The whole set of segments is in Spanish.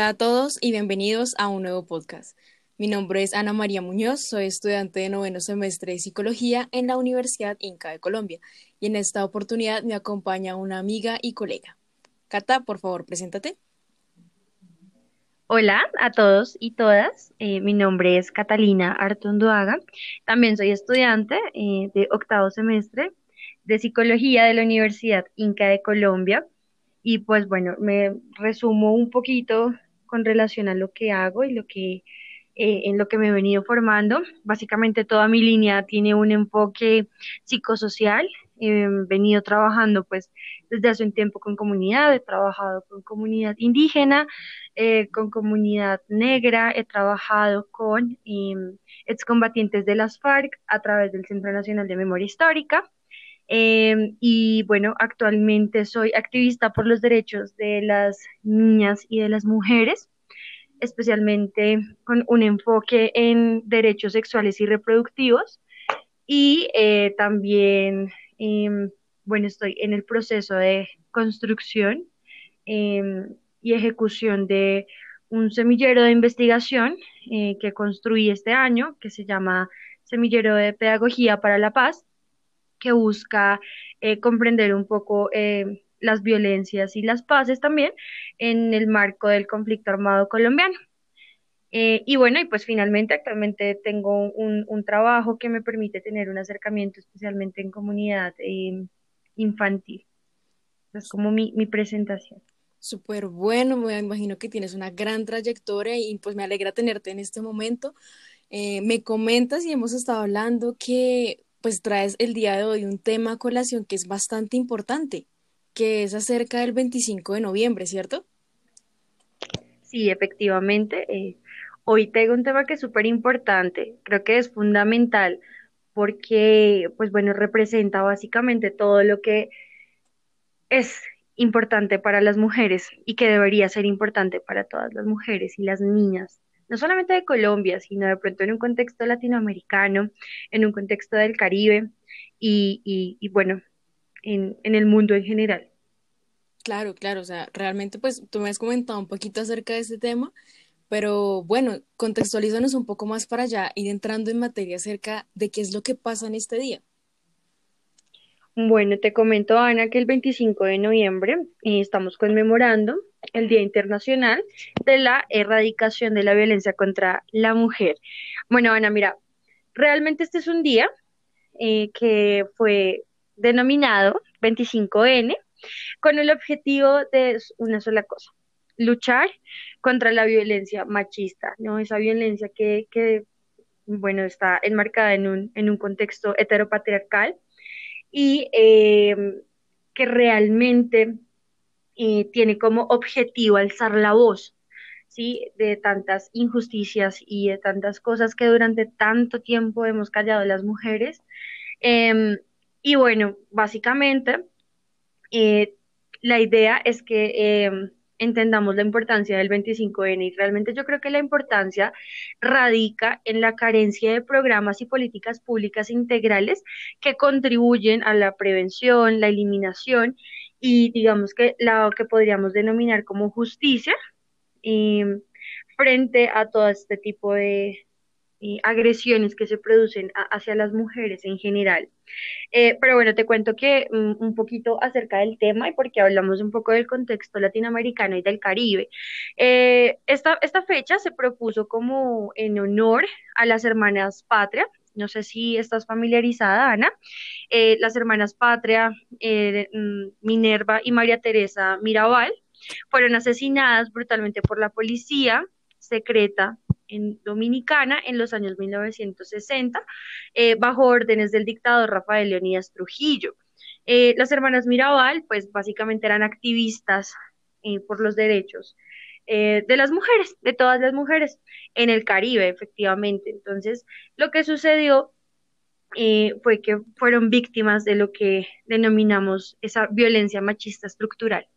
Hola a todos y bienvenidos a un nuevo podcast. Mi nombre es Ana María Muñoz, soy estudiante de noveno semestre de Psicología en la Universidad Inca de Colombia y en esta oportunidad me acompaña una amiga y colega. Cata, por favor, preséntate. Hola a todos y todas, eh, mi nombre es Catalina Artondoaga, también soy estudiante eh, de octavo semestre de Psicología de la Universidad Inca de Colombia y pues bueno, me resumo un poquito con relación a lo que hago y lo que eh, en lo que me he venido formando. Básicamente toda mi línea tiene un enfoque psicosocial. He venido trabajando pues desde hace un tiempo con comunidad, he trabajado con comunidad indígena, eh, con comunidad negra, he trabajado con em, excombatientes de las FARC a través del Centro Nacional de Memoria Histórica. Em, y bueno, actualmente soy activista por los derechos de las niñas y de las mujeres, especialmente con un enfoque en derechos sexuales y reproductivos. Y eh, también, em, bueno, estoy en el proceso de construcción em, y ejecución de un semillero de investigación eh, que construí este año, que se llama Semillero de Pedagogía para la Paz que busca eh, comprender un poco eh, las violencias y las paces también en el marco del conflicto armado colombiano. Eh, y bueno, y pues finalmente actualmente tengo un, un, trabajo que me permite tener un acercamiento especialmente en comunidad infantil. Es como mi, mi presentación. Súper bueno, me imagino que tienes una gran trayectoria y pues me alegra tenerte en este momento. me comentas y hemos estado hablando que pues traes el día de hoy un tema a colación que es bastante importante, que es acerca del 25 de noviembre, ¿cierto? Sí, efectivamente. Eh, hoy tengo un tema que es súper importante, creo que es fundamental porque, pues bueno, representa básicamente todo lo que es importante para las mujeres y que debería ser importante para todas las mujeres y las niñas no solamente de Colombia, sino de pronto en un contexto latinoamericano, en un contexto del Caribe y, bueno, en, el mundo en general. Claro, claro, o sea, realmente pues tú me has comentado un poquito acerca de este tema, pero bueno, contextualízanos un poco más para allá, ir entrando en materia acerca de qué es lo que pasa en este día. Bueno, te comento, Ana, que el 25 de noviembre eh, estamos conmemorando el Día Internacional de la Erradicación de la Violencia contra la Mujer. Bueno, Ana, mira, realmente este es un día eh, que fue denominado 25N con el objetivo de una sola cosa, luchar contra la violencia machista, ¿no? Esa violencia que, que bueno, está enmarcada en un, en un contexto heteropatriarcal y eh, que realmente eh, tiene como objetivo alzar la voz, ¿sí? De tantas injusticias y de tantas cosas que durante tanto tiempo hemos callado las mujeres. Em, y bueno, básicamente, eh, la idea es que em, entendamos la importancia del 25N y realmente yo creo que la importancia radica en la carencia de programas y políticas públicas integrales que contribuyen a la prevención, la eliminación y digamos que lo que podríamos denominar como justicia frente a todo este tipo de, agresiones que se producen hacia las mujeres en general. Eh, pero bueno, te cuento que mm, un poquito acerca del tema y porque hablamos un poco del contexto latinoamericano y del Caribe. Eh, esta, esta fecha se propuso como en honor a las hermanas Patria. No sé si estás familiarizada, Ana. Eh, las hermanas Patria, mm, Minerva y María Teresa Mirabal fueron asesinadas brutalmente por la policía secreta en Dominicana en los años 1960, eh, bajo órdenes del dictador Rafael Leonidas Trujillo. Eh, las hermanas Mirabal, pues básicamente eran activistas eh, por los derechos de las mujeres, de todas las mujeres, en el Caribe, efectivamente. Entonces, lo que sucedió fue que fueron víctimas de lo que denominamos esa violencia machista estructural.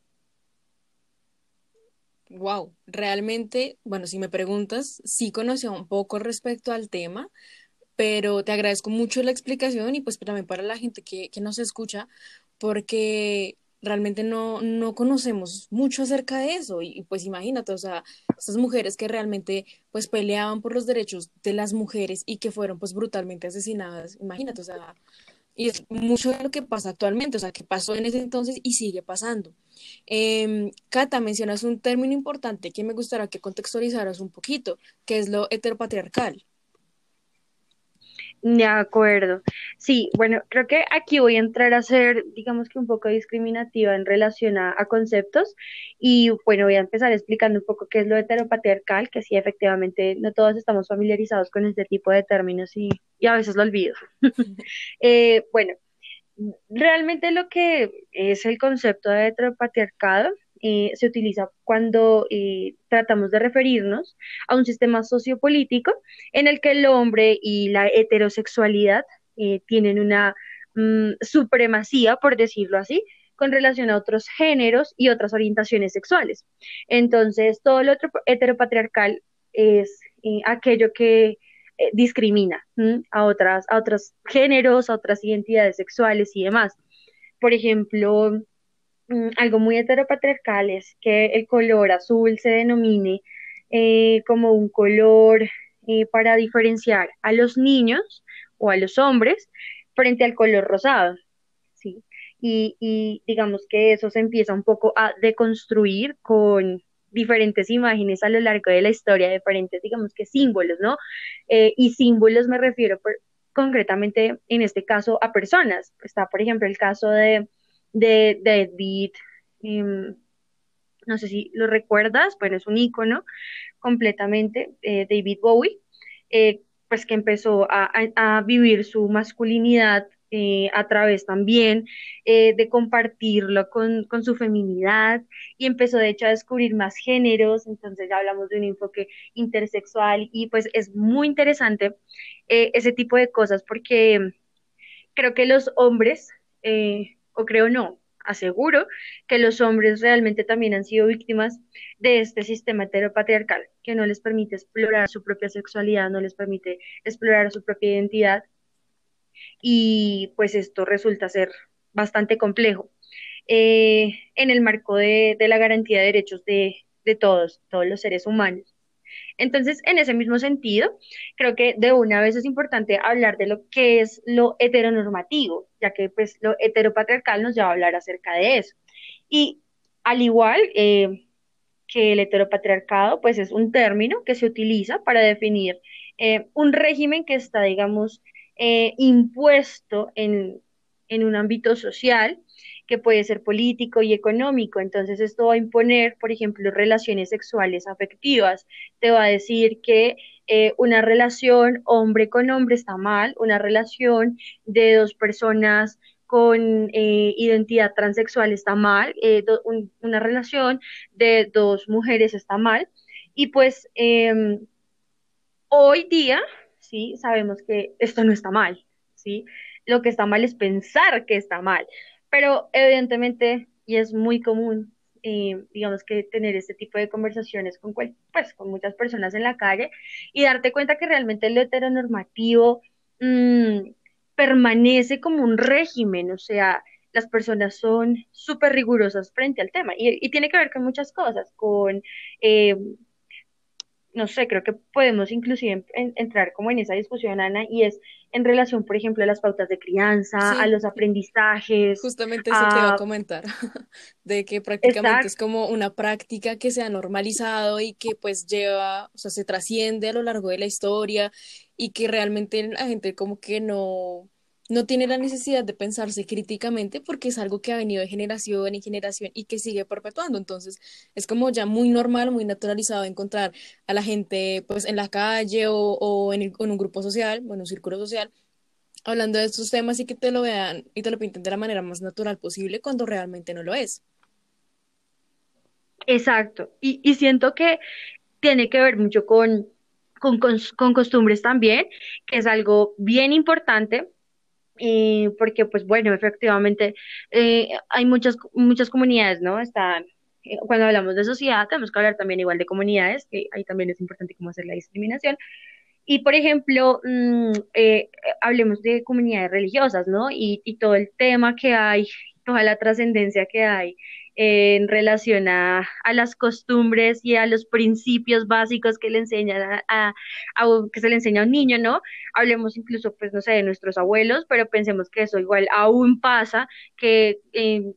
Wow, realmente, bueno, si me preguntas, sí conocía un poco respecto al tema, pero te agradezco mucho la explicación y pues también para la gente que, que nos escucha, porque realmente no, no conocemos mucho acerca de eso. Y, pues imagínate, o sea, estas mujeres que realmente pues peleaban por los derechos de las mujeres y que fueron pues brutalmente asesinadas, imagínate, o sea, y es mucho de lo que pasa actualmente, o sea, que pasó en ese entonces y sigue pasando. Eh, Cata, mencionas un término importante que me gustaría que contextualizaras un poquito, que es lo heteropatriarcal. De acuerdo. Sí, bueno, creo que aquí voy a entrar a ser, digamos que un poco discriminativa en relación a, conceptos y bueno, voy a empezar explicando un poco qué es lo heteropatriarcal, que sí, efectivamente, no todos estamos familiarizados con este tipo de términos y, a veces lo olvido. Eh, bueno, realmente lo que es el concepto de heteropatriarcado eh, se utiliza cuando eh, tratamos de referirnos a un sistema sociopolítico en el que el hombre y la heterosexualidad eh, tienen una mm, supremacía, por decirlo así, con relación a otros géneros y otras orientaciones sexuales. Entonces, todo lo heteropatriarcal es aquello que discrimina a, otras, a otros géneros, a otras identidades sexuales y demás. Por ejemplo, algo muy heteropatriarcal es que el color azul se denomine eh, como un color eh, para diferenciar a los niños o a los hombres frente al color rosado, ¿sí? Y, digamos que eso se empieza un poco a deconstruir con diferentes imágenes a lo largo de la historia, diferentes, digamos que símbolos, ¿no? Eh, y símbolos me refiero concretamente en este caso a personas. Está, por ejemplo, el caso de de David, em, no sé si lo recuerdas, bueno, es un ícono completamente, eh, David Bowie, eh, pues que empezó a, vivir su masculinidad eh, a través también de compartirlo con, con, su feminidad y empezó de hecho a descubrir más géneros, entonces ya hablamos de un enfoque intersexual y pues es muy interesante ese tipo de cosas porque creo que los hombres o creo no, aseguro que los hombres realmente también han sido víctimas de este sistema heteropatriarcal que no les permite explorar su propia sexualidad, no les permite explorar su propia identidad y pues esto resulta ser bastante complejo eh, en el marco de, la garantía de derechos de, de todos, todos los seres humanos. Entonces, en ese mismo sentido, creo que de una vez es importante hablar de lo que es lo heteronormativo, ya que pues lo heteropatriarcal nos lleva a hablar acerca de eso. Y al igual eh, que el heteropatriarcado, pues es un término que se utiliza para definir eh, un régimen que está, digamos, eh, impuesto en, en un ámbito social que puede ser político y económico. Entonces esto va a imponer, por ejemplo, relaciones sexuales afectivas. Te va a decir que eh, una relación hombre con hombre está mal, una relación de dos personas con eh, identidad transexual está mal, eh, una relación de dos mujeres está mal. Y pues em, hoy día, sí, sabemos que esto no está mal, sí. Lo que está mal es pensar que está mal. Pero evidentemente, y es muy común, eh, digamos que tener este tipo de conversaciones con, pues, con muchas personas en la calle y darte cuenta que realmente lo heteronormativo mm, permanece como un régimen, o sea, las personas son súper rigurosas frente al tema. Y, tiene que ver con muchas cosas, con eh, no sé, creo que podemos inclusive entrar como en esa discusión, Ana, y es en relación, por ejemplo, a las pautas de crianza, a los aprendizajes. Justamente eso te iba a comentar, de que prácticamente es como una práctica que se ha normalizado y que pues lleva, o sea, se trasciende a lo largo de la historia y que realmente la gente como que no, no tiene la necesidad de pensarse críticamente porque es algo que ha venido de generación en generación y que sigue perpetuando. Entonces, es como ya muy normal, muy naturalizado encontrar a la gente pues en la calle o, en, un grupo social, bueno, un círculo social, hablando de estos temas y que te lo vean y te lo pinten de la manera más natural posible cuando realmente no lo es. Exacto. Y, siento que tiene que ver mucho con, con costumbres también, que es algo bien importante eh, porque pues bueno, efectivamente eh, hay muchas, muchas comunidades, ¿no? Están, eh, cuando hablamos de sociedad tenemos que hablar también igual de comunidades, que ahí también es importante cómo hacer la discriminación. Y por ejemplo, mm, hablemos de comunidades religiosas, ¿no? Y, y todo el tema que hay toda la trascendencia que hay en relación a, las costumbres y a los principios básicos que le enseñan a, que se le enseña a un niño, ¿no? Hablemos incluso, pues, no sé, de nuestros abuelos, pero pensemos que eso igual aún pasa, que eh,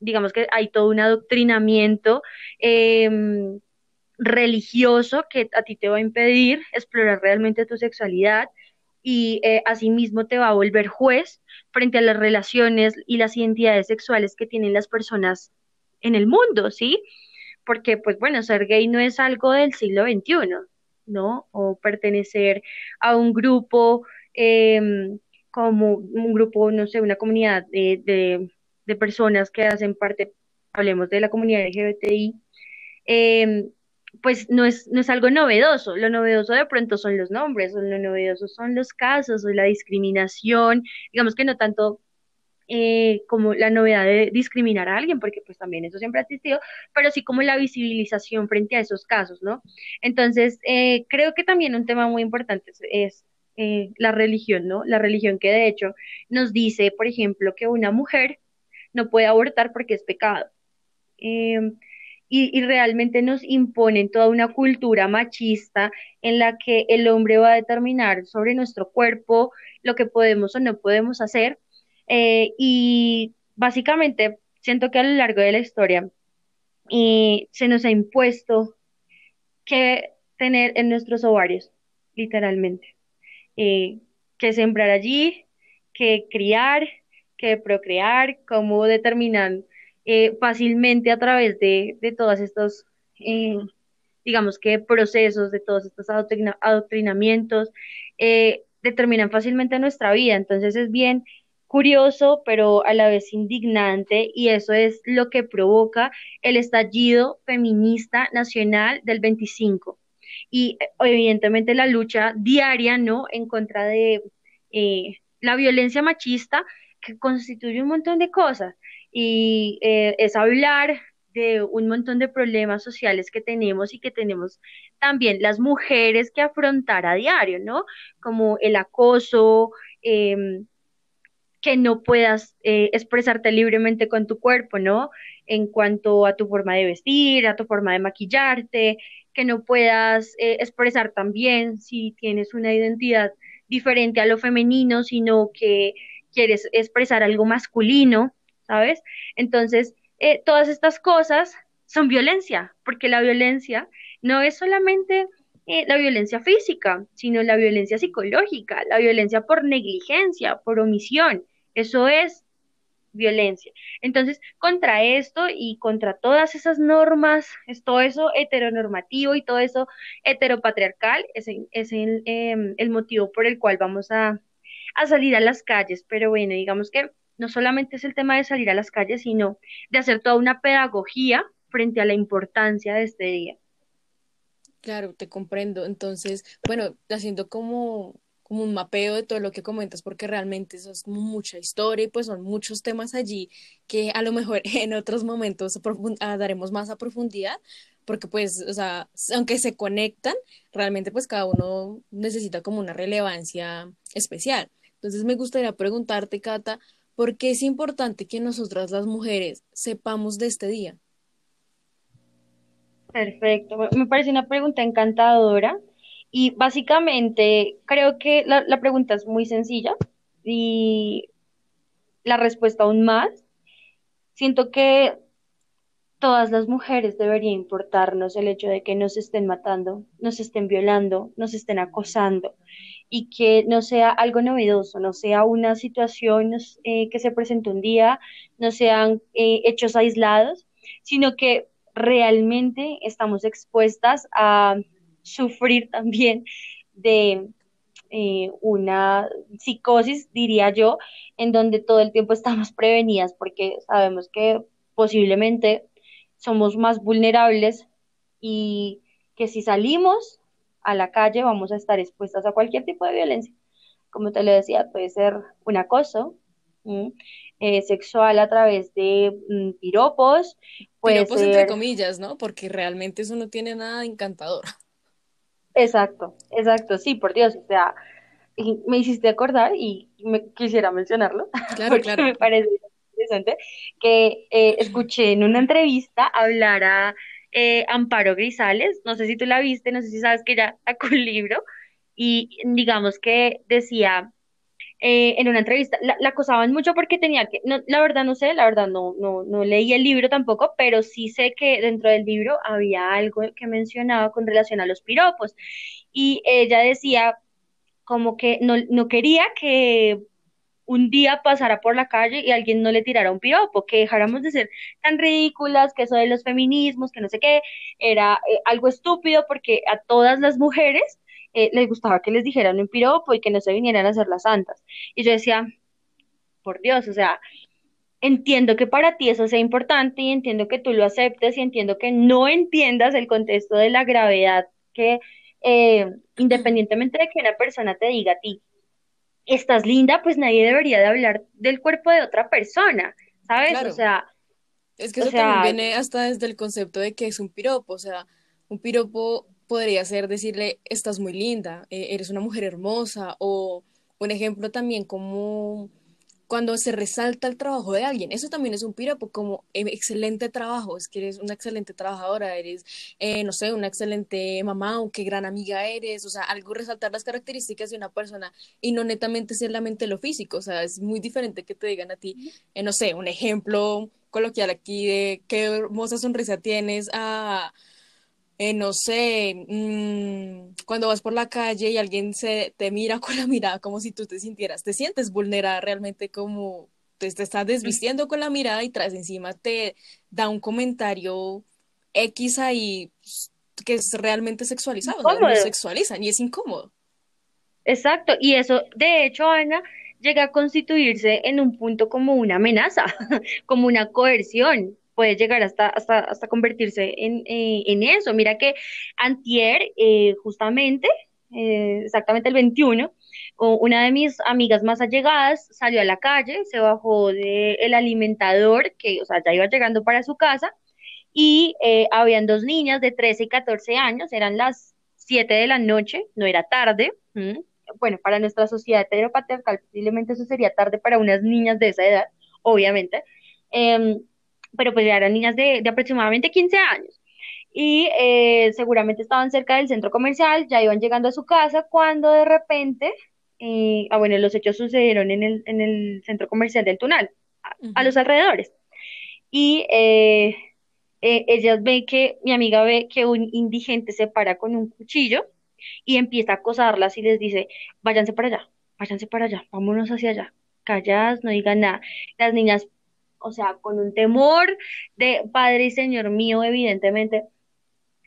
digamos que hay todo un adoctrinamiento em, religioso que a ti te va a impedir explorar realmente tu sexualidad y eh, asimismo te va a volver juez frente a las relaciones y las identidades sexuales que tienen las personas en el mundo, ¿sí? Porque, pues bueno, ser gay no es algo del siglo XXI, ¿no? O pertenecer a un grupo em, como un grupo, no sé, una comunidad de, de, personas que hacen parte, hablemos de la comunidad LGBTI, eh, pues no es, no es algo novedoso. Lo novedoso de pronto son los nombres, lo novedoso son los casos, o la discriminación, digamos que no tanto eh, como la novedad de discriminar a alguien, porque pues también eso siempre ha existido, pero sí como la visibilización frente a esos casos, ¿no? Entonces, eh, creo que también un tema muy importante es, eh, la religión, ¿no? La religión que de hecho nos dice, por ejemplo, que una mujer no puede abortar porque es pecado. Y, realmente nos imponen toda una cultura machista en la que el hombre va a determinar sobre nuestro cuerpo lo que podemos o no podemos hacer. Eh, y básicamente siento que a lo largo de la historia se nos ha impuesto que tener en nuestros ovarios, literalmente, eh, que sembrar allí, que criar, que procrear, cómo determinan eh, fácilmente a través de, de todos estos, digamos que procesos, de todos estos adoctrinamientos, determinan fácilmente nuestra vida. Entonces es bien curioso, pero a la vez indignante, y eso es lo que provoca el estallido feminista nacional del 25. Y evidentemente la lucha diaria, ¿no?, en contra de eh, la violencia machista, que constituye un montón de cosas, y eh, es hablar de un montón de problemas sociales que tenemos y que tenemos también las mujeres que afrontar a diario, ¿no? Como el acoso, eh, que no puedas eh, expresarte libremente con tu cuerpo, ¿no? En cuanto a tu forma de vestir, a tu forma de maquillarte, que no puedas eh, expresar también si tienes una identidad diferente a lo femenino, sino que quieres expresar algo masculino, ¿sabes? Entonces, eh, todas estas cosas son violencia, porque la violencia no es solamente la violencia física, sino la violencia psicológica, la violencia por negligencia, por omisión. Eso es violencia. Entonces, contra esto y contra todas esas normas, es todo eso heteronormativo y todo eso heteropatriarcal, es, em, el, motivo por el cual vamos a, a salir a las calles. Pero bueno, digamos que no solamente es el tema de salir a las calles, sino de hacer toda una pedagogía frente a la importancia de este día. Claro, te comprendo. Entonces, bueno, haciendo como como un mapeo de todo lo que comentas, porque realmente eso es mucha historia y pues son muchos temas allí que a lo mejor en otros momentos ah, daremos más a profundidad, porque pues, o sea, aunque se conectan, realmente pues cada uno necesita como una relevancia especial. Entonces me gustaría preguntarte, Cata, ¿por qué es importante que nosotras las mujeres sepamos de este día? Perfecto, me parece una pregunta encantadora y básicamente creo que la, pregunta es muy sencilla y la respuesta aún más. Siento que todas las mujeres debería importarnos el hecho de que nos estén matando, nos estén violando, nos estén acosando y que no sea algo novedoso, no sea una situación eh, que se presentó un día, no sean eh, hechos aislados, sino que realmente estamos expuestas a sufrir también de eh, una psicosis, diría yo, en donde todo el tiempo estamos prevenidas porque sabemos que posiblemente somos más vulnerables y que si salimos a la calle vamos a estar expuestas a cualquier tipo de violencia. Como te lo decía, puede ser un acoso eh, sexual a través de mm, piropos. piropos entre comillas, ¿no? Porque realmente eso no tiene nada de encantador. Exacto, exacto, sí, por Dios, o sea, me hiciste acordar y me quisiera mencionarlo, claro, porque me parece interesante, que eh, escuché en una entrevista hablar a eh, Amparo Grisales, no sé si tú la viste, no sé si sabes que ella sacó un libro, y digamos que decía eh, en una entrevista, la, acosaban mucho porque tenía que, no, la verdad no sé, la verdad no, no, no leí el libro tampoco, pero sí sé que dentro del libro había algo que mencionaba con relación a los piropos. Y ella decía como que no, no quería que un día pasara por la calle y alguien no le tirara un piropo, que dejáramos de ser tan ridículas, que eso de los feminismos, que no sé qué, era eh, algo estúpido porque a todas las mujeres eh, les gustaba que les dijeran un piropo y que no se vinieran a hacer las santas. Y yo decía, por Dios, o sea, entiendo que para ti eso sea importante y entiendo que tú lo aceptes y entiendo que no entiendas el contexto de la gravedad que eh, independientemente de que una persona te diga a ti, estás linda, pues nadie debería de hablar del cuerpo de otra persona, ¿sabes? O sea... Es que eso también viene hasta desde el concepto de que es un piropo, o sea, un piropo podría ser decirle, estás muy linda, eh, eres una mujer hermosa, o un ejemplo también como cuando se resalta el trabajo de alguien, eso también es un piropo, como eh, excelente trabajo, es que eres una excelente trabajadora, eres, eh, no sé, una excelente mamá o qué gran amiga eres, o sea, algo resaltar las características de una persona y no netamente solamente lo físico, o sea, es muy diferente que te digan a ti, no sé, un ejemplo coloquial aquí de qué hermosa sonrisa tienes a... Eh, no sé, mm, cuando vas por la calle y alguien se te mira con la mirada como si tú te sintieras, te sientes vulnerada realmente como te, te estás desvistiendo con la mirada y tras encima te da un comentario X ahí que es realmente sexualizado, ¿no? sexualizan y es incómodo. Exacto, y eso, de hecho, Ana, llega a constituirse en un punto como una amenaza, como una coerción puede llegar hasta, hasta, hasta convertirse en, eh, en eso. Mira que antier, eh, justamente, eh, exactamente el 21, una de mis amigas más allegadas salió a la calle, se bajó del el alimentador, que, o sea, ya iba llegando para su casa, y habían dos niñas de 13 y 14 años, eran las 7 de la noche, no era tarde. Bueno, para nuestra sociedad heteropatriarcal, posiblemente eso sería tarde para unas niñas de esa edad, obviamente. Em, pero pues ya eran niñas de, aproximadamente 15 años. Y eh, seguramente estaban cerca del centro comercial, ya iban llegando a su casa cuando de repente, eh, ah bueno, los hechos sucedieron en el, en el centro comercial del Tunal, a, los alrededores. Y eh, ellas ven que, mi amiga ve que un indigente se para con un cuchillo y empieza a acosarlas y les dice, váyanse para allá, váyanse para allá, vámonos hacia allá, calladas, no digan nada. Las niñas o sea, con un temor de Padre y Señor mío, evidentemente,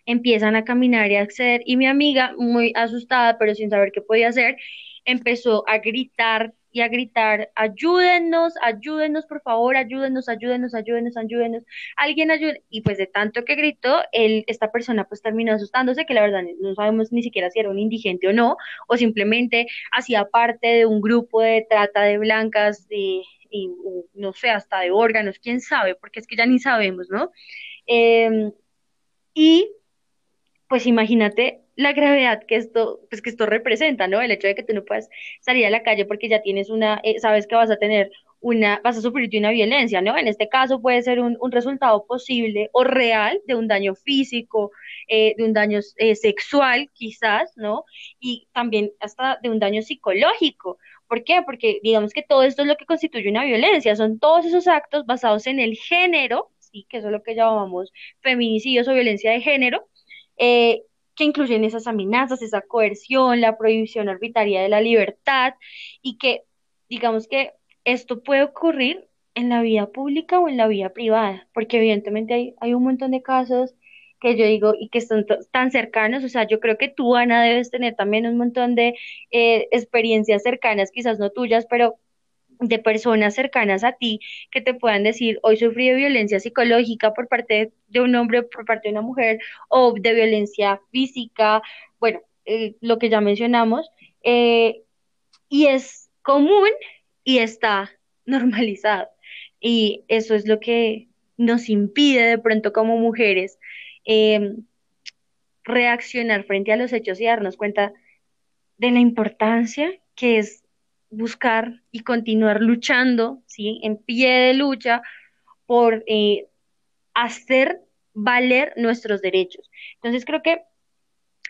empiezan a caminar y a acceder. Y mi amiga, muy asustada, pero sin saber qué podía hacer, empezó a gritar y a gritar, ayúdennos, ayúdennos, por favor, ayúdennos, ayúdennos, ayúdennos, ayúdennos, alguien ayude. Y pues de tanto que gritó, él, esta persona pues terminó asustándose, que la verdad no sabemos ni siquiera si era un indigente o no, o simplemente hacía parte de un grupo de trata de blancas, de y no sé, hasta de órganos, quién sabe, porque es que ya ni sabemos, ¿no? Em, y pues imagínate la gravedad que esto, pues que esto representa, ¿no? El hecho de que tú no puedas salir a la calle porque ya tienes una, eh, sabes que vas a tener una, vas a sufrir una violencia, ¿no? En este caso puede ser un, un resultado posible o real de un daño físico, eh, de un daño eh, sexual, quizás, ¿no? Y también hasta de un daño psicológico. ¿Por qué? Porque digamos que todo esto es lo que constituye una violencia, son todos esos actos basados en el género, sí, que eso es lo que llamamos feminicidios o violencia de género, eh, que incluyen esas amenazas, esa coerción, la prohibición arbitraria de la libertad y que digamos que esto puede ocurrir en la vida pública o en la vida privada, porque evidentemente hay, hay un montón de casos que yo digo y que están tan cercanos, o sea, yo creo que tú, Ana, debes tener también un montón de eh, experiencias cercanas, quizás no tuyas, pero de personas cercanas a ti que te puedan decir, hoy sufrí de violencia psicológica por parte de un hombre, por parte de una mujer, o de violencia física, bueno, eh, lo que ya mencionamos, eh, y es común y está normalizado. Y eso es lo que nos impide de pronto como mujeres Em, reaccionar frente a los hechos y darnos cuenta de la importancia que es buscar y continuar luchando, ¿sí? En pie de lucha por eh, hacer valer nuestros derechos. Entonces creo que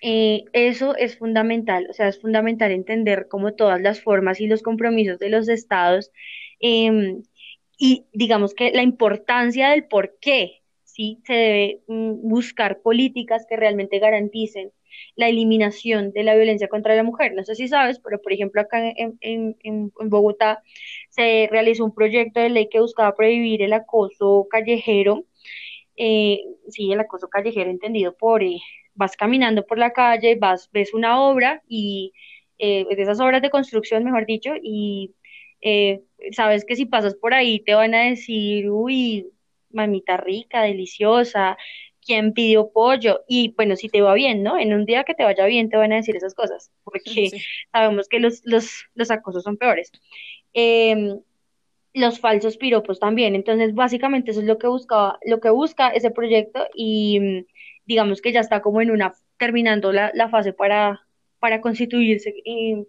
eh, eso es fundamental, o sea, es fundamental entender cómo todas las formas y los compromisos de los estados em, y digamos que la importancia del por qué, ¿sí? Se debe mm, buscar políticas que realmente garanticen la eliminación de la violencia contra la mujer. No sé si sabes, pero por ejemplo acá en, en, en Bogotá se realizó un proyecto de ley que buscaba prohibir el acoso callejero, eh, sí, el acoso callejero entendido por, eh, vas caminando por la calle, vas, ves una obra y eh, de esas obras de construcción, mejor dicho, y eh, sabes que si pasas por ahí te van a decir, uy, mamita rica, deliciosa, quién pidió pollo y bueno, si te va bien, ¿no? En un día que te vaya bien te van a decir esas cosas, porque sabemos que los, los, los acosos son peores. Em, los falsos piropos también, entonces básicamente eso es lo que buscaba, lo que busca ese proyecto y mm, digamos que ya está como en una, terminando la, la fase para, para constituirse eh,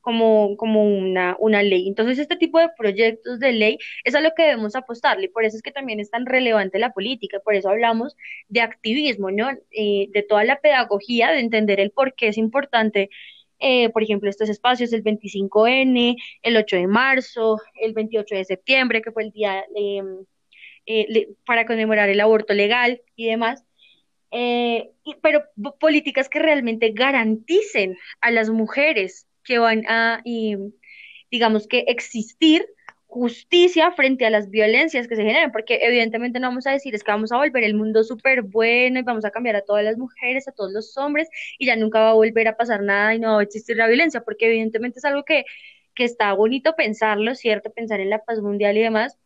como, como una, una ley. Entonces, este tipo de proyectos de ley es a lo que debemos apostarle, por eso es que también es tan relevante la política, por eso hablamos de activismo, ¿no? Eh, de toda la pedagogía, de entender el por qué es importante. Eh, por ejemplo, estos espacios, el 25N, el 8 de marzo, el 28 de septiembre, que fue el día eh, para conmemorar el aborto legal y demás, pero políticas que realmente garanticen a las mujeres que van a, digamos que, existir justicia frente a las violencias que se generan, porque evidentemente no vamos a decir es que vamos a volver el mundo súper bueno y vamos a cambiar a todas las mujeres, a todos los hombres y ya nunca va a volver a pasar nada y no va a existir la violencia, porque evidentemente es algo que, que está bonito pensarlo, ¿cierto? Pensar en la paz mundial y demás,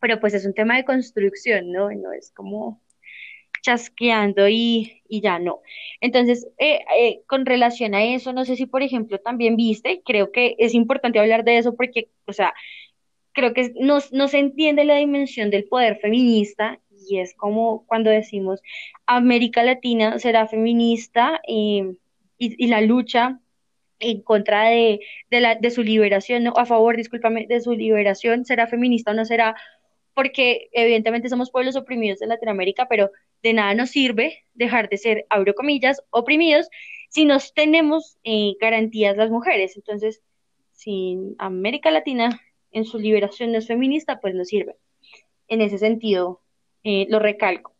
pero pues es un tema de construcción, ¿no? No es como chasqueando y, y ya no. Entonces, eh, eh, con relación a eso, no sé si, por ejemplo, también viste, creo que es importante hablar de eso porque, o sea, creo que no, no se entiende la dimensión del poder feminista y es como cuando decimos América Latina será feminista y, y, la lucha en contra de, de, la, de su liberación, no, a favor, discúlpame, de su liberación, será feminista o no será, porque evidentemente somos pueblos oprimidos de Latinoamérica, pero de nada nos sirve dejar de ser, abro comillas, oprimidos si nos tenemos eh, garantías las mujeres. Entonces, si América Latina en su liberación no es feminista, pues no sirve. En ese sentido, eh, lo recalco.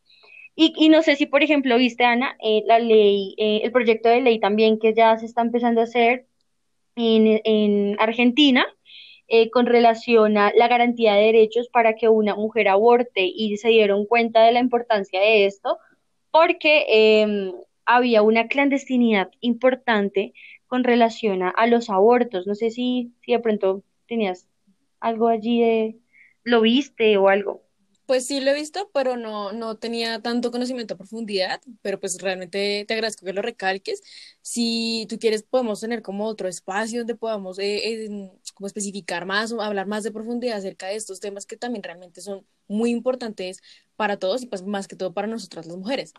Y, no sé si, por ejemplo, viste, Ana, eh, la ley, el proyecto de ley también que ya se está empezando a hacer en Argentina, eh, con relación a la garantía de derechos para que una mujer aborte y se dieron cuenta de la importancia de esto porque em, había una clandestinidad importante con relación a, los abortos. No sé si, si de pronto tenías algo allí de, lo viste o algo. Pues sí lo he visto, pero no, no tenía tanto conocimiento a profundidad, pero pues realmente te agradezco que lo recalques. Si tú quieres, podemos tener como otro espacio donde podamos eh, como especificar más o hablar más de profundidad acerca de estos temas que también realmente son muy importantes para todos y pues más que todo para nosotras las mujeres.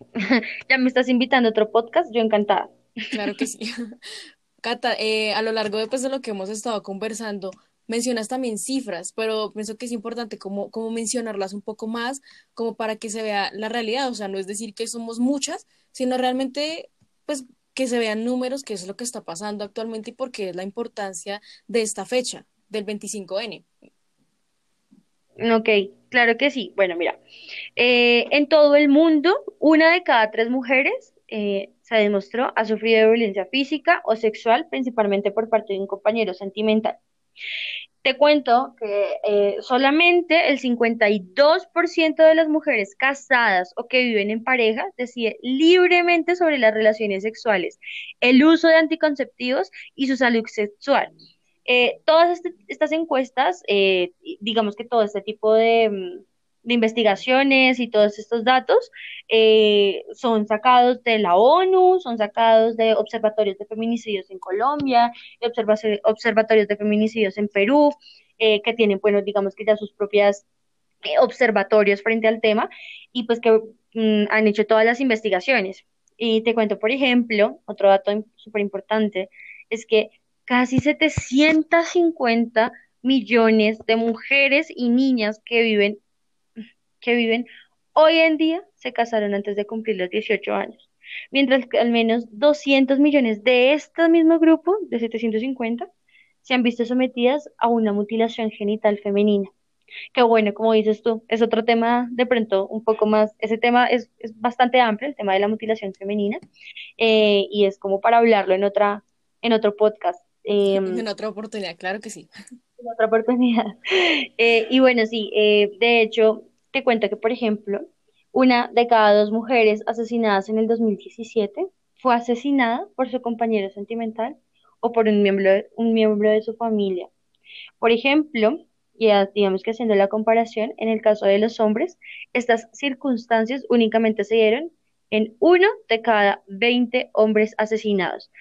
ya me estás invitando a otro podcast, yo encantada. Claro que sí. Cata, eh, a lo largo de, pues, de lo que hemos estado conversando, mencionas también cifras, pero pienso que es importante como, como mencionarlas un poco más, como para que se vea la realidad, o sea, no es decir que somos muchas, sino realmente, pues, que se vean números, que es lo que está pasando actualmente y por qué es la importancia de esta fecha, del 25N. Ok, claro que sí. Bueno, mira, eh, en todo el mundo, una de cada tres mujeres eh, se demostró ha sufrido violencia física o sexual, principalmente por parte de un compañero sentimental. Te cuento que eh, solamente el 52% de las mujeres casadas o que viven en pareja decide libremente sobre las relaciones sexuales, el uso de anticonceptivos y su salud sexual. Eh, todas este, estas encuestas, eh, digamos que todo este tipo de, mm, de investigaciones y todos estos datos eh, son sacados de la ONU, son sacados de observatorios de feminicidios en Colombia, observatorios de feminicidios en Perú, eh, que tienen, bueno, digamos que ya sus propias eh, observatorios frente al tema y pues que mm, han hecho todas las investigaciones. Y te cuento, por ejemplo, otro dato súper importante, es que casi 750 millones de mujeres y niñas que viven, que viven hoy en día se casaron antes de cumplir los 18 años, mientras que al menos 200 millones de este mismo grupo, de 750, se han visto sometidas a una mutilación genital femenina. Que bueno, como dices tú, es otro tema de pronto un poco más, ese tema es, es bastante amplio, el tema de la mutilación femenina, eh, y es como para hablarlo en otra, en otro podcast. Em, en otra oportunidad, claro que sí. En otra oportunidad. Eh, y bueno, sí, eh, de hecho, te cuento que, por ejemplo, una de cada dos mujeres asesinadas en el 2017 fue asesinada por su compañero sentimental o por un miembro, un miembro de su familia. Por ejemplo, y digamos que haciendo la comparación, en el caso de los hombres, estas circunstancias únicamente se dieron en uno de cada 20 hombres asesinados.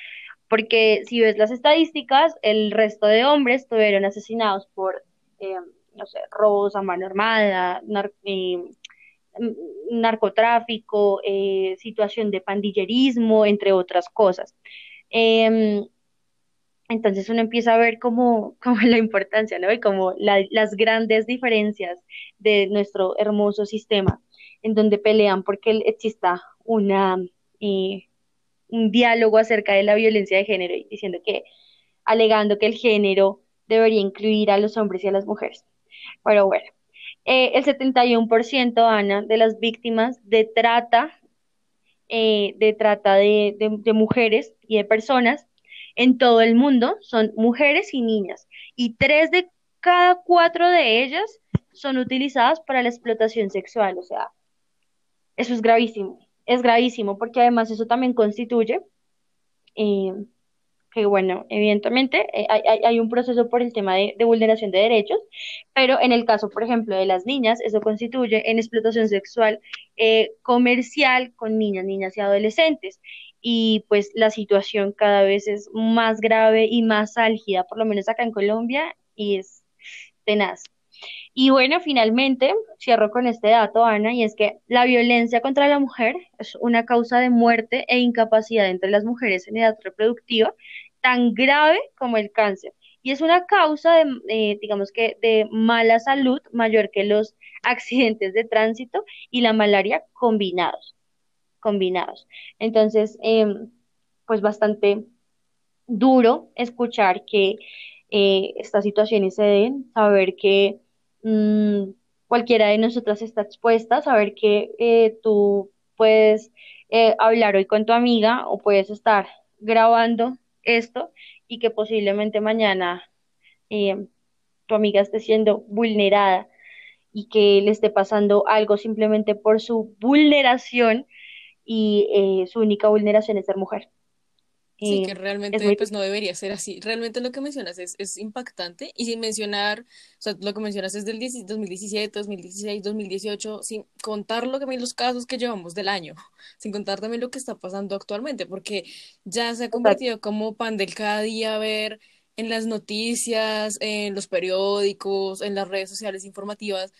Porque si ves las estadísticas, el resto de hombres estuvieron asesinados por, eh, no sé, robos a mano armada, eh, narcotráfico, eh, situación de pandillerismo, entre otras cosas. Em, entonces uno empieza a ver como, como la importancia, ¿no? Y como las grandes diferencias de nuestro hermoso sistema, en donde pelean porque exista una, eh, un diálogo acerca de la violencia de género diciendo que, alegando que el género debería incluir a los hombres y a las mujeres. Pero bueno, eh, el 71%, Ana, de las víctimas de trata, eh, de trata de, de mujeres y de personas en todo el mundo son mujeres y niñas, y tres de cada cuatro de ellas son utilizadas para la explotación sexual. O sea, eso es gravísimo, es gravísimo porque además eso también constituye eh, que, bueno, evidentemente eh, hay, un proceso por el tema de, vulneración de derechos, pero en el caso, por ejemplo, de las niñas, eso constituye en explotación sexual eh, comercial con niñas, niñas y adolescentes y pues la situación cada vez es más grave y más álgida, por lo menos acá en Colombia, y es tenaz. Y bueno, finalmente cierro con este dato, Ana, y es que la violencia contra la mujer es una causa de muerte e incapacidad entre las mujeres en edad reproductiva tan grave como el cáncer. Y es una causa de, eh, digamos que, de mala salud mayor que los accidentes de tránsito y la malaria combinados combinados. Entonces, em, pues bastante duro escuchar que eh, estas situaciones se den, saber que mm, cualquiera de nosotras está expuesta, saber que eh, tú puedes eh, hablar hoy con tu amiga o puedes estar grabando esto y que posiblemente mañana tu amiga esté siendo vulnerada y que le esté pasando algo simplemente por su vulneración y eh, su única vulneración es ser mujer. Sí, que realmente pues no debería ser así. Realmente lo que mencionas es, es impactante y sin mencionar, o sea, lo que mencionas es del 2017, 2016, 2018, sin contar lo que los casos que llevamos del año, sin contar también lo que está pasando actualmente, porque ya se ha convertido como pan del cada día ver en las noticias, en los periódicos, en las redes sociales informativas,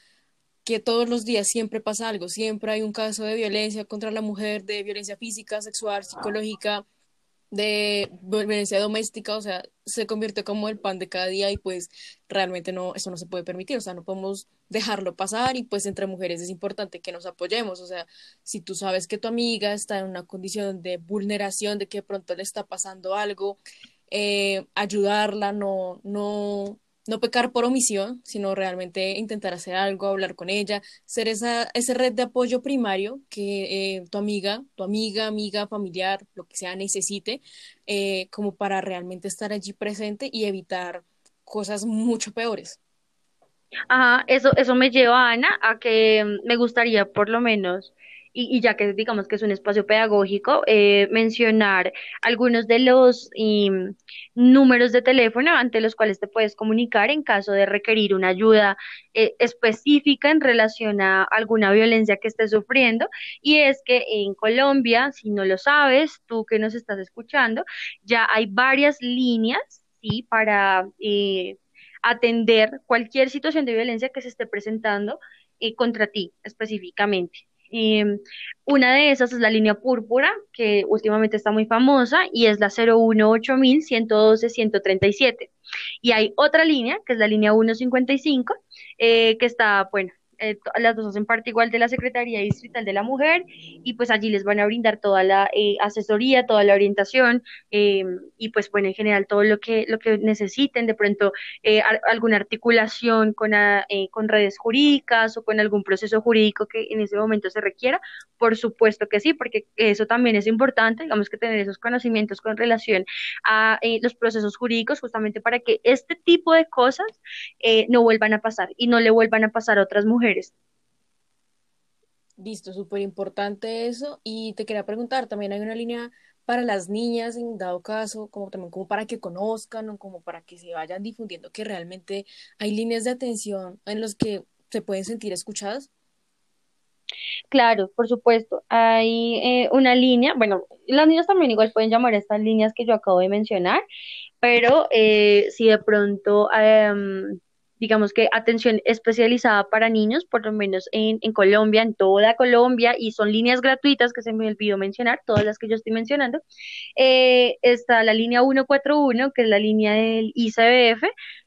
que todos los días siempre pasa algo, siempre hay un caso de violencia contra la mujer, de violencia física, sexual, psicológica, de violencia doméstica, o sea, se convierte como el pan de cada día y pues realmente no, eso no se puede permitir, o sea, no podemos dejarlo pasar y pues entre mujeres es importante que nos apoyemos, o sea, si tú sabes que tu amiga está en una condición de vulneración, de que de pronto le está pasando algo, eh, ayudarla, no, no, no pecar por omisión, sino realmente intentar hacer algo, hablar con ella, ser esa, esa red de apoyo primario que eh, tu amiga, tu amiga, amiga, familiar, lo que sea, necesite, eh, como para realmente estar allí presente y evitar cosas mucho peores. Ajá, eso, eso me lleva, Ana, a que mm, me gustaría por lo menos y, ya que digamos que es un espacio pedagógico, eh, mencionar algunos de los números de teléfono ante los cuales te puedes comunicar en caso de requerir una ayuda eh, específica en relación a alguna violencia que estés sufriendo. Y es que en Colombia, si no lo sabes, tú que nos estás escuchando, ya hay varias líneas, ¿sí? Para... Eh, atender cualquier situación de violencia que se esté presentando contra ti específicamente. Em, una de esas es la línea púrpura, que últimamente está muy famosa, y es la 018-112-137. Y hay otra línea, que es la línea 155, eh, que está, bueno, eh, las dos hacen parte igual de la Secretaría Distrital de la Mujer y pues allí les van a brindar toda la eh, asesoría, toda la orientación em, y pues bueno, en general todo lo que, lo que necesiten, de pronto eh, alguna articulación con, con redes jurídicas o con algún proceso jurídico que en ese momento se requiera, por supuesto que sí, porque eso también es importante, digamos que tener esos conocimientos con relación a los procesos jurídicos justamente para que este tipo de cosas no vuelvan a pasar y no le vuelvan a pasar a otras mujeres Listo, súper importante eso. Y te quería preguntar, también hay una línea para las niñas en dado caso, como también como para que conozcan o como para que se vayan difundiendo que realmente hay líneas de atención en los que se pueden sentir escuchadas. Claro, por supuesto. Hay eh, una línea, bueno, las niñas también igual pueden llamar a estas líneas que yo acabo de mencionar, pero eh, si de pronto em, digamos que atención especializada para niños, por lo menos en, en, Colombia, en toda Colombia, y son líneas gratuitas que se me olvidó mencionar, todas las que yo estoy mencionando. Eh, está la línea 141, que es la línea del ICBF,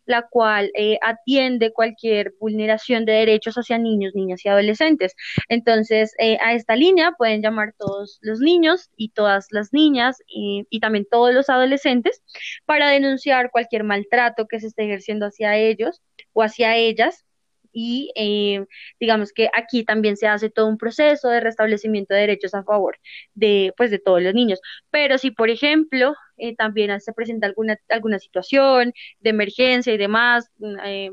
la cual eh, atiende cualquier vulneración de derechos hacia niños, niñas y adolescentes. Entonces, eh, a esta línea pueden llamar todos los niños y todas las niñas y, y, también todos los adolescentes para denunciar cualquier maltrato que se esté ejerciendo hacia ellos o hacia ellas. Y eh, digamos que aquí también se hace todo un proceso de restablecimiento de derechos a favor de, pues, de todos los niños. Pero si, por ejemplo, eh, también se presenta alguna, alguna situación de emergencia y demás, mm, eh,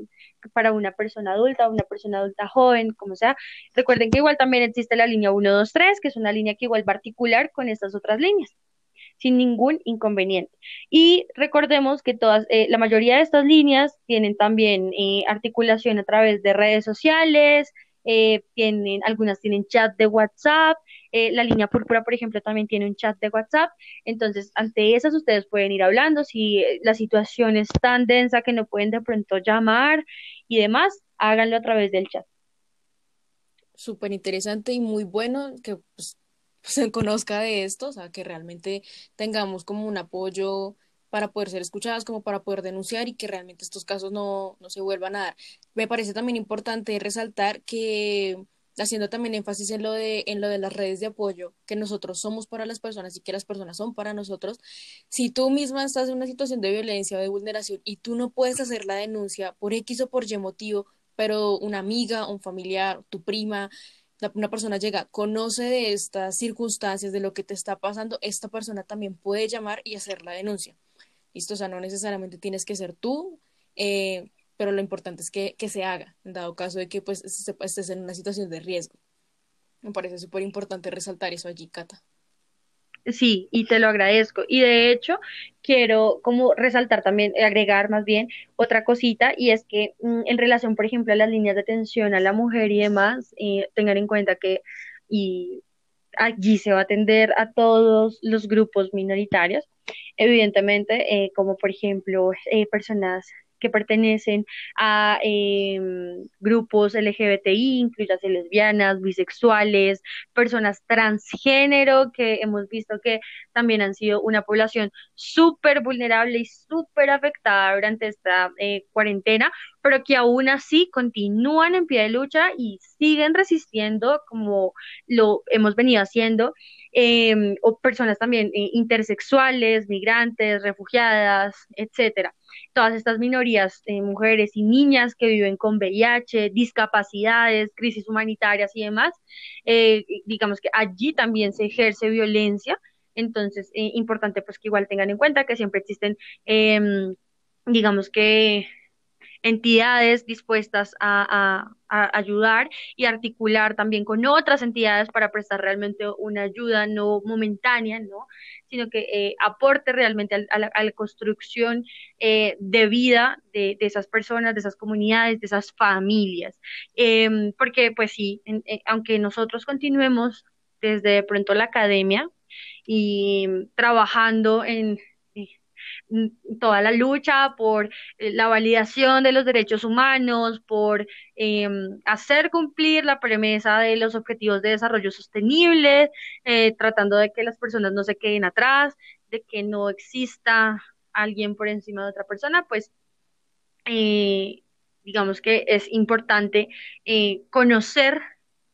para una persona adulta, una persona adulta joven, como sea. Recuerden que igual también existe la línea 123, que es una línea que igual va a articular con estas otras líneas sin ningún inconveniente. Y recordemos que todas, eh, la mayoría de estas líneas tienen también eh, articulación a través de redes sociales, eh, tienen, algunas tienen chat de WhatsApp, la línea púrpura, por ejemplo, también tiene un chat de WhatsApp. Entonces, ante esas ustedes pueden ir hablando. Si la situación es tan densa que no pueden de pronto llamar y demás, háganlo a través del chat. Súper interesante y muy bueno que pues, se conozca de esto, o sea, que realmente tengamos como un apoyo para poder ser escuchadas, como para poder denunciar y que realmente estos casos no, no se vuelvan a dar. Me parece también importante resaltar que haciendo también énfasis en lo de en lo de las redes de apoyo que nosotros somos para las personas y que las personas son para nosotros si tú misma estás en una situación de violencia o de vulneración y tú no puedes hacer la denuncia por X o por Y motivo pero una amiga un familiar tu prima una persona llega, conoce de estas circunstancias, de lo que te está pasando, esta persona también puede llamar y hacer la denuncia. ¿Listo? O sea, no necesariamente tienes que ser tú, eh, pero lo importante es que, que, se haga, dado caso de que pues estés en una situación de riesgo. Me parece súper importante resaltar eso allí, Cata. Sí, y te lo agradezco. Y de hecho, quiero como resaltar también, agregar más bien otra cosita, y es que mm, en relación, por ejemplo, a las líneas de atención a la mujer y demás, eh, tengan en cuenta que y allí se va a atender a todos los grupos minoritarios, evidentemente, eh, como por ejemplo eh, personas que pertenecen a em, grupos LGBTI, incluidas lesbianas, bisexuales, personas transgénero, que hemos visto que también han sido una población súper vulnerable y súper afectada durante esta eh, cuarentena, pero que aún así continúan en pie de lucha y siguen resistiendo como lo hemos venido haciendo. Em, o personas también eh, intersexuales, migrantes, refugiadas, etcétera todas estas minorías, eh, mujeres y niñas que viven con VIH, discapacidades, crisis humanitarias y demás, eh, digamos que allí también se ejerce violencia. Entonces, eh, importante pues que igual tengan en cuenta que siempre existen, em, digamos que entidades dispuestas a, ayudar y articular también con otras entidades para prestar realmente una ayuda no momentánea, ¿no? sino que eh, aporte realmente a, la, construcción eh, de vida de, esas personas, de esas comunidades, de esas familias. Em, porque pues sí, eh, aunque nosotros continuemos desde pronto la academia y trabajando en mm, toda la lucha por eh, la validación de los derechos humanos, por em, hacer cumplir la premisa de los objetivos de desarrollo sostenible, eh, tratando de que las personas no se queden atrás, de que no exista alguien por encima de otra persona, pues eh, digamos que es importante conocer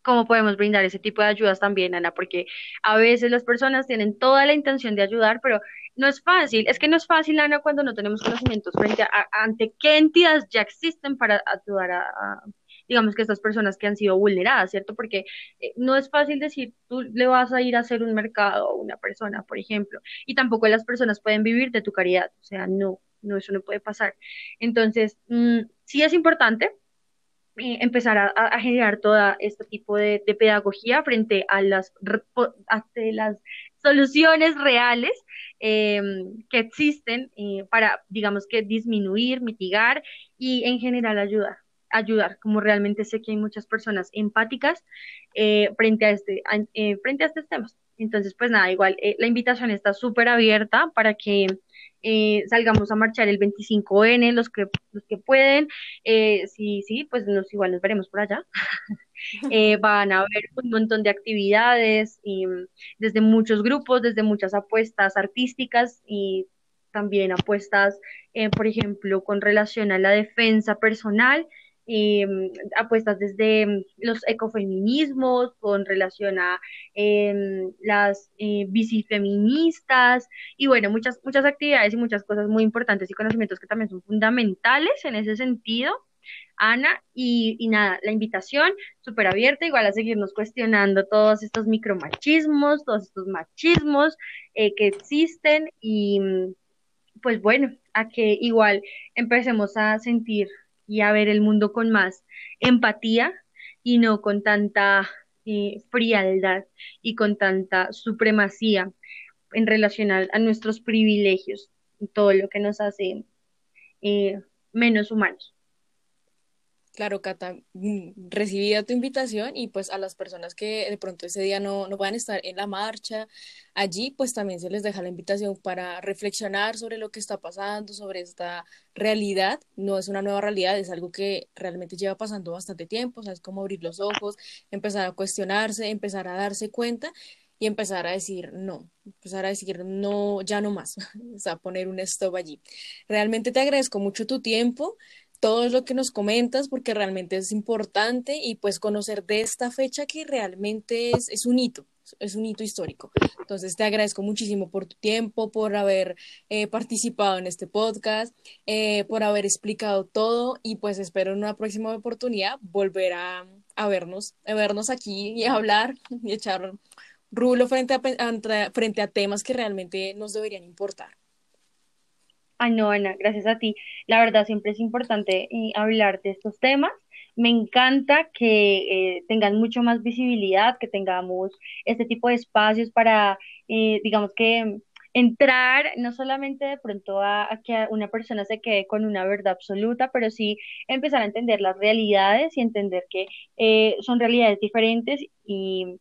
cómo podemos brindar ese tipo de ayudas también, Ana, porque a veces las personas tienen toda la intención de ayudar, pero no es fácil. Es que no es fácil, Ana, cuando no tenemos conocimientos frente a, ante qué entidades ya existen para ayudar a, digamos que estas personas que han sido vulneradas, ¿cierto? Porque eh, no es fácil decir, tú le vas a ir a hacer un mercado a una persona, por ejemplo, y tampoco las personas pueden vivir de tu caridad, o sea, no, no, eso no puede pasar. Entonces, mm, sí es importante, eh, empezar a, generar todo este tipo de, pedagogía frente a las, las soluciones reales em, que existen eh, para, digamos que, disminuir, mitigar y en general ayudar ayudar, como realmente sé que hay muchas personas empáticas eh, frente, a este, frente a estos temas. Entonces, pues nada, igual la invitación está súper abierta para que eh, salgamos a marchar el 25N, los que, los que pueden, eh, sí, sí, pues nos, igual nos veremos por allá. Eh, van a haber un montón de actividades y, mm, desde muchos grupos, desde muchas apuestas artísticas y también apuestas, por ejemplo, con relación a la defensa personal eh, apuestas desde mm, los ecofeminismos con relación a em, las eh, bicifeministas y bueno, muchas, muchas actividades y muchas cosas muy importantes y conocimientos que también son fundamentales en ese sentido. Ana, y, nada, la invitación súper abierta, igual a seguirnos cuestionando todos estos micromachismos, todos estos machismos eh, que existen y mm, pues bueno, a que igual empecemos a sentir y a ver el mundo con más empatía y no con tanta eh, frialdad y con tanta supremacía en relación a, nuestros privilegios y todo lo que nos hace eh, menos humanos. Claro, Cata, mm, recibida tu invitación y pues a las personas que de pronto ese día no, no van a estar en la marcha allí, pues también se les deja la invitación para reflexionar sobre lo que está pasando, sobre esta realidad. No es una nueva realidad, es algo que realmente lleva pasando bastante tiempo, o sea, es como abrir los ojos, empezar a cuestionarse, empezar a darse cuenta y empezar a decir no, empezar a decir no, ya no más, o sea, poner un stop allí. Realmente te agradezco mucho tu tiempo todo lo que nos comentas porque realmente es importante y pues conocer de esta fecha que realmente es, es un hito, es un hito histórico. Entonces te agradezco muchísimo por tu tiempo, por haber eh, participado en este podcast, eh, por haber explicado todo y pues espero en una próxima oportunidad volver a, vernos, a vernos aquí y hablar y echar rulo frente a, frente a temas que realmente nos deberían importar. Ay, no, Ana, gracias a ti. La verdad, siempre es importante eh, hablar de estos temas. Me encanta que eh, tengan mucho más visibilidad, que tengamos este tipo de espacios para, eh, digamos que, entrar no solamente de pronto a, a, que una persona se quede con una verdad absoluta, pero sí empezar a entender las realidades y entender que son realidades diferentes y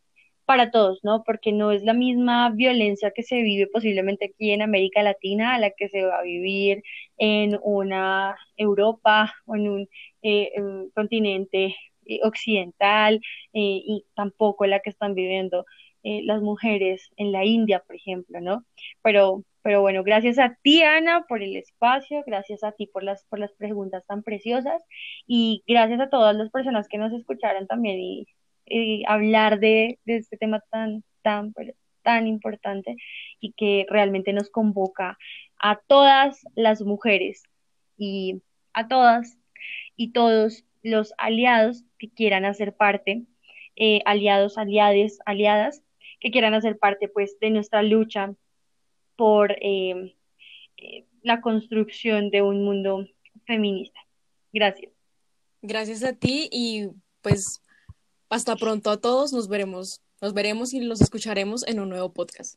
para todos, ¿no? Porque no es la misma violencia que se vive posiblemente aquí en América Latina a la que se va a vivir en una Europa o en un, eh, continente eh, occidental eh, y tampoco la que están viviendo las mujeres en la India, por ejemplo, ¿no? Pero, pero bueno, gracias a ti, Ana, por el espacio, gracias a ti por las, por las preguntas tan preciosas y gracias a todas las personas que nos escucharon también y eh, hablar de, este tema tan, tan, tan importante y que realmente nos convoca a todas las mujeres y a todas y todos los aliados que quieran hacer parte, eh, aliados, aliades, aliadas, que quieran hacer parte pues de nuestra lucha por eh, la construcción de un mundo feminista. Gracias. Gracias a ti y pues hasta pronto a todos, nos veremos, nos veremos y los escucharemos en un nuevo podcast.